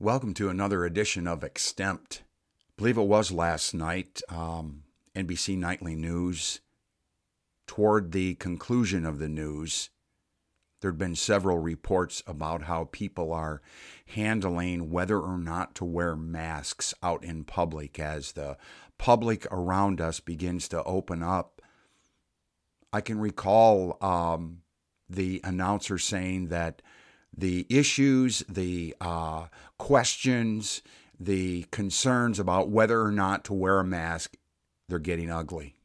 Welcome to another edition of Extemp. I believe it was last night, um, NBC Nightly News. Toward the conclusion of the news, there had been several reports about how people are handling whether or not to wear masks out in public as the public around us begins to open up. I can recall um, the announcer saying that the issues, the uh, questions, the concerns about whether or not to wear a mask, they're getting ugly.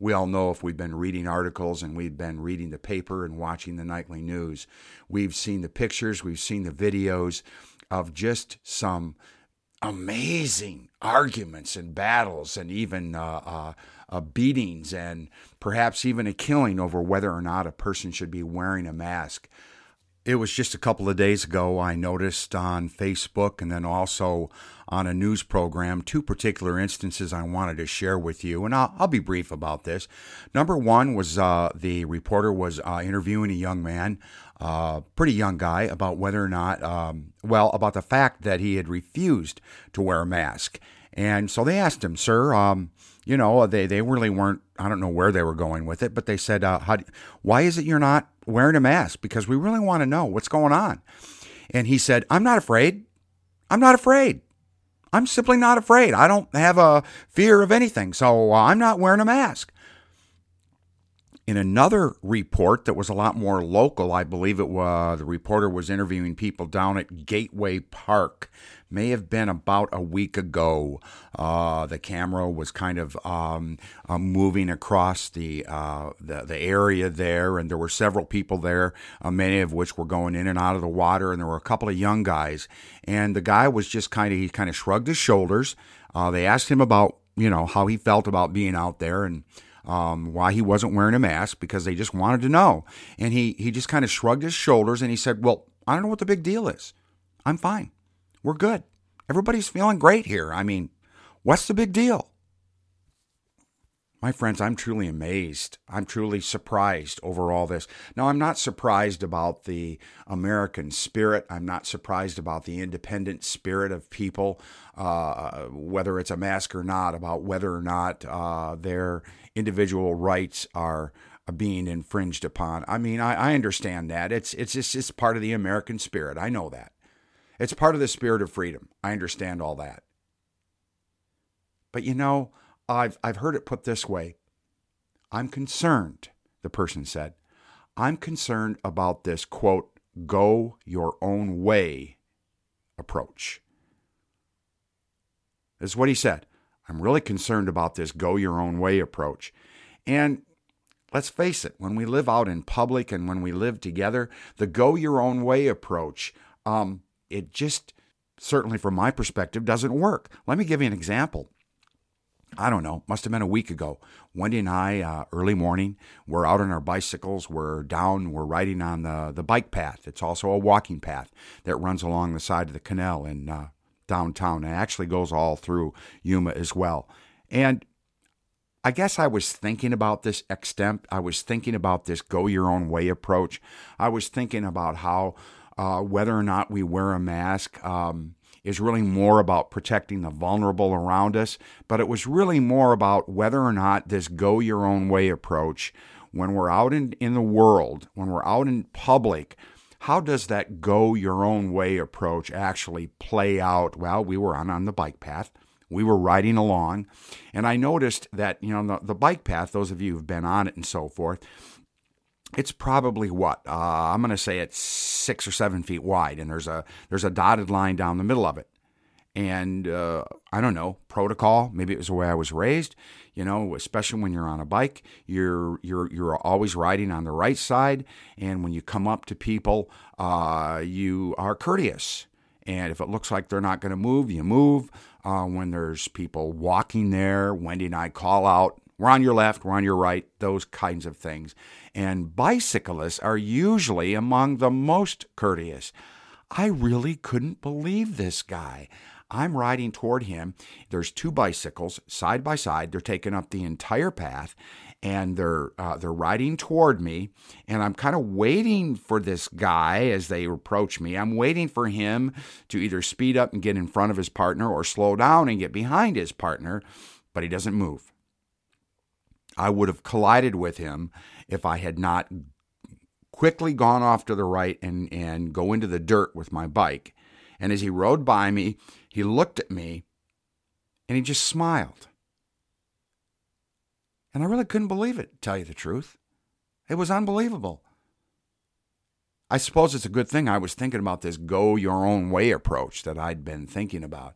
We all know if we've been reading articles and we've been reading the paper and watching the nightly news, we've seen the pictures, we've seen the videos of just some amazing arguments and battles and even uh, uh, uh, beatings and perhaps even a killing over whether or not a person should be wearing a mask. It was just a couple of days ago I noticed on Facebook and then also on a news program two particular instances I wanted to share with you, and I'll, I'll be brief about this. Number one was uh, the reporter was uh, interviewing a young man, uh, pretty young guy, about whether or not, um, well, about the fact that he had refused to wear a mask. And so they asked him, sir, um, you know, they, they really weren't, I don't know where they were going with it, but they said, uh, how, why is it you're not wearing a mask? Because we really want to know what's going on. And he said, I'm not afraid. I'm not afraid. I'm simply not afraid. I don't have a fear of anything, so uh, I'm not wearing a mask. In another report that was a lot more local, I believe it was the reporter was interviewing people down at Gateway Park may have been about a week ago. Uh, the camera was kind of um, uh, moving across the, uh, the, the area there, and there were several people there, uh, many of which were going in and out of the water, and there were a couple of young guys. And the guy was just kind of he kind of shrugged his shoulders. Uh, they asked him about you know how he felt about being out there and. Um, why he wasn't wearing a mask because they just wanted to know. And he, he just kind of shrugged his shoulders and he said, Well, I don't know what the big deal is. I'm fine. We're good. Everybody's feeling great here. I mean, what's the big deal? My friends, I'm truly amazed. I'm truly surprised over all this. Now, I'm not surprised about the American spirit. I'm not surprised about the independent spirit of people, uh, whether it's a mask or not, about whether or not uh, their individual rights are being infringed upon. I mean, I, I understand that. It's it's just it's part of the American spirit. I know that. It's part of the spirit of freedom. I understand all that. But you know, I've, I've heard it put this way I'm concerned, the person said. I'm concerned about this, quote, go your own way approach. This is what he said. I'm really concerned about this go your own way approach. And let's face it, when we live out in public and when we live together, the go your own way approach, um, it just, certainly from my perspective, doesn't work. Let me give you an example. I don't know, must have been a week ago. Wendy and I, uh, early morning, we're out on our bicycles. We're down, we're riding on the, the bike path. It's also a walking path that runs along the side of the canal in uh, downtown and actually goes all through Yuma as well. And I guess I was thinking about this extemp. I was thinking about this go your own way approach. I was thinking about how uh, whether or not we wear a mask um, is really more about protecting the vulnerable around us, but it was really more about whether or not this go your own way approach, when we're out in, in the world, when we're out in public, how does that go your own way approach actually play out? Well, we were on, on the bike path. We were riding along, and I noticed that, you know, the, the bike path, those of you who've been on it and so forth, it's probably what uh, I'm going to say it's six or seven feet wide, and there's a there's a dotted line down the middle of it. And uh, I don't know protocol. Maybe it was the way I was raised. You know, especially when you're on a bike, you're you're you're always riding on the right side, and when you come up to people, uh, you are courteous. And if it looks like they're not going to move, you move. Uh, when there's people walking there, Wendy and I call out, we're on your left, we're on your right, those kinds of things. And bicyclists are usually among the most courteous. I really couldn't believe this guy. I'm riding toward him. There's two bicycles side by side. They're taking up the entire path, and they're uh, they're riding toward me. And I'm kind of waiting for this guy as they approach me. I'm waiting for him to either speed up and get in front of his partner, or slow down and get behind his partner. But he doesn't move. I would have collided with him if I had not quickly gone off to the right and, and go into the dirt with my bike. And as he rode by me, he looked at me and he just smiled. And I really couldn't believe it, to tell you the truth. It was unbelievable. I suppose it's a good thing I was thinking about this go your own way approach that I'd been thinking about.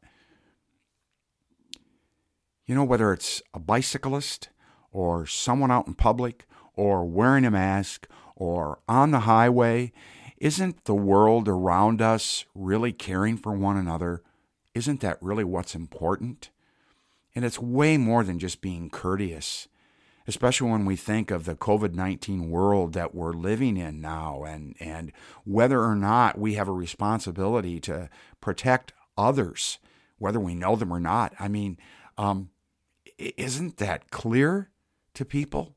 You know, whether it's a bicyclist or someone out in public or wearing a mask or on the highway, isn't the world around us really caring for one another? Isn't that really what's important? And it's way more than just being courteous, especially when we think of the COVID 19 world that we're living in now and, and whether or not we have a responsibility to protect others, whether we know them or not. I mean, um, isn't that clear to people?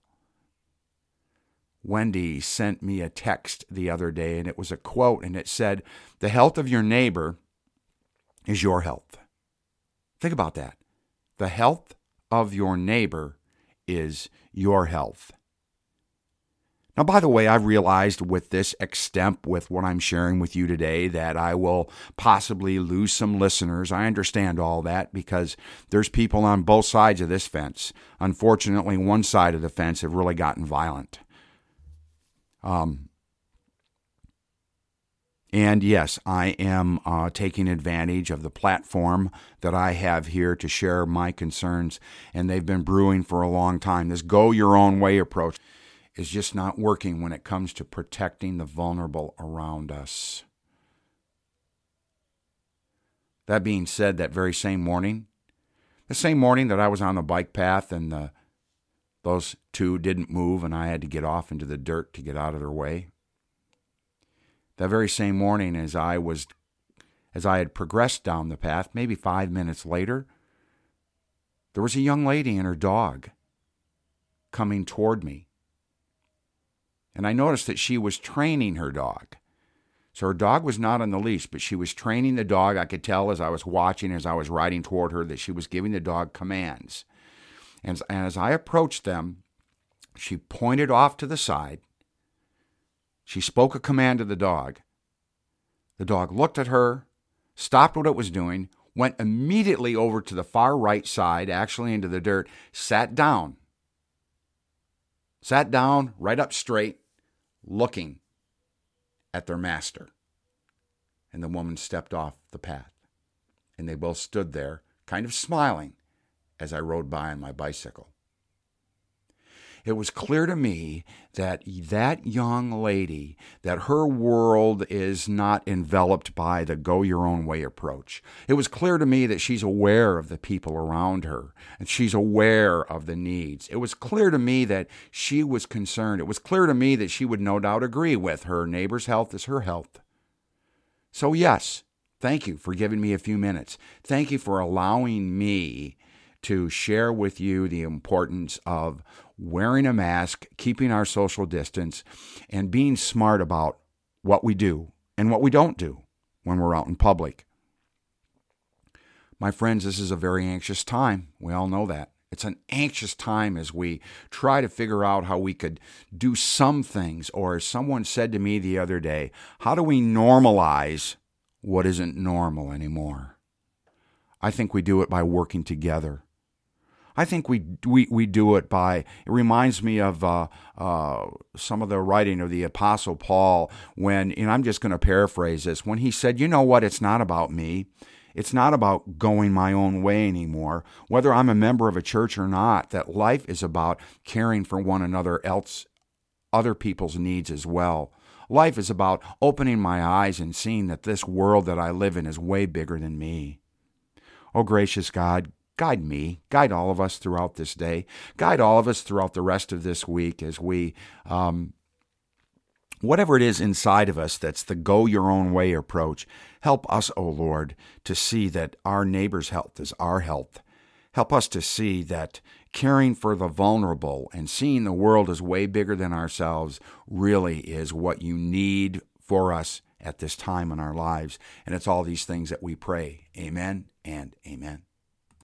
Wendy sent me a text the other day, and it was a quote, and it said, The health of your neighbor is your health. Think about that. The health of your neighbor is your health. Now, by the way, I've realized with this extemp, with what I'm sharing with you today, that I will possibly lose some listeners. I understand all that because there's people on both sides of this fence. Unfortunately, one side of the fence have really gotten violent. Um, and yes, I am uh, taking advantage of the platform that I have here to share my concerns, and they've been brewing for a long time. This go your own way approach is just not working when it comes to protecting the vulnerable around us. That being said, that very same morning, the same morning that I was on the bike path and the those two didn't move, and I had to get off into the dirt to get out of their way. That very same morning, as I was, as I had progressed down the path, maybe five minutes later, there was a young lady and her dog coming toward me. And I noticed that she was training her dog. So her dog was not on the leash, but she was training the dog. I could tell as I was watching, as I was riding toward her, that she was giving the dog commands. And as I approached them, she pointed off to the side. She spoke a command to the dog. The dog looked at her, stopped what it was doing, went immediately over to the far right side, actually into the dirt, sat down. Sat down right up straight, looking at their master. And the woman stepped off the path. And they both stood there, kind of smiling as I rode by on my bicycle. It was clear to me that that young lady, that her world is not enveloped by the go your own way approach. It was clear to me that she's aware of the people around her and she's aware of the needs. It was clear to me that she was concerned. It was clear to me that she would no doubt agree with her neighbor's health is her health. So, yes, thank you for giving me a few minutes. Thank you for allowing me to share with you the importance of wearing a mask, keeping our social distance, and being smart about what we do and what we don't do when we're out in public. My friends, this is a very anxious time. We all know that. It's an anxious time as we try to figure out how we could do some things. Or, as someone said to me the other day, how do we normalize what isn't normal anymore? I think we do it by working together. I think we we we do it by. It reminds me of uh, uh, some of the writing of the Apostle Paul when, and I'm just going to paraphrase this, when he said, "You know what? It's not about me." It's not about going my own way anymore. Whether I'm a member of a church or not, that life is about caring for one another, else other people's needs as well. Life is about opening my eyes and seeing that this world that I live in is way bigger than me. Oh, gracious God, guide me, guide all of us throughout this day, guide all of us throughout the rest of this week as we um, Whatever it is inside of us that's the go your own way approach, help us, O Lord, to see that our neighbor's health is our health. Help us to see that caring for the vulnerable and seeing the world as way bigger than ourselves really is what you need for us at this time in our lives. And it's all these things that we pray. Amen and amen.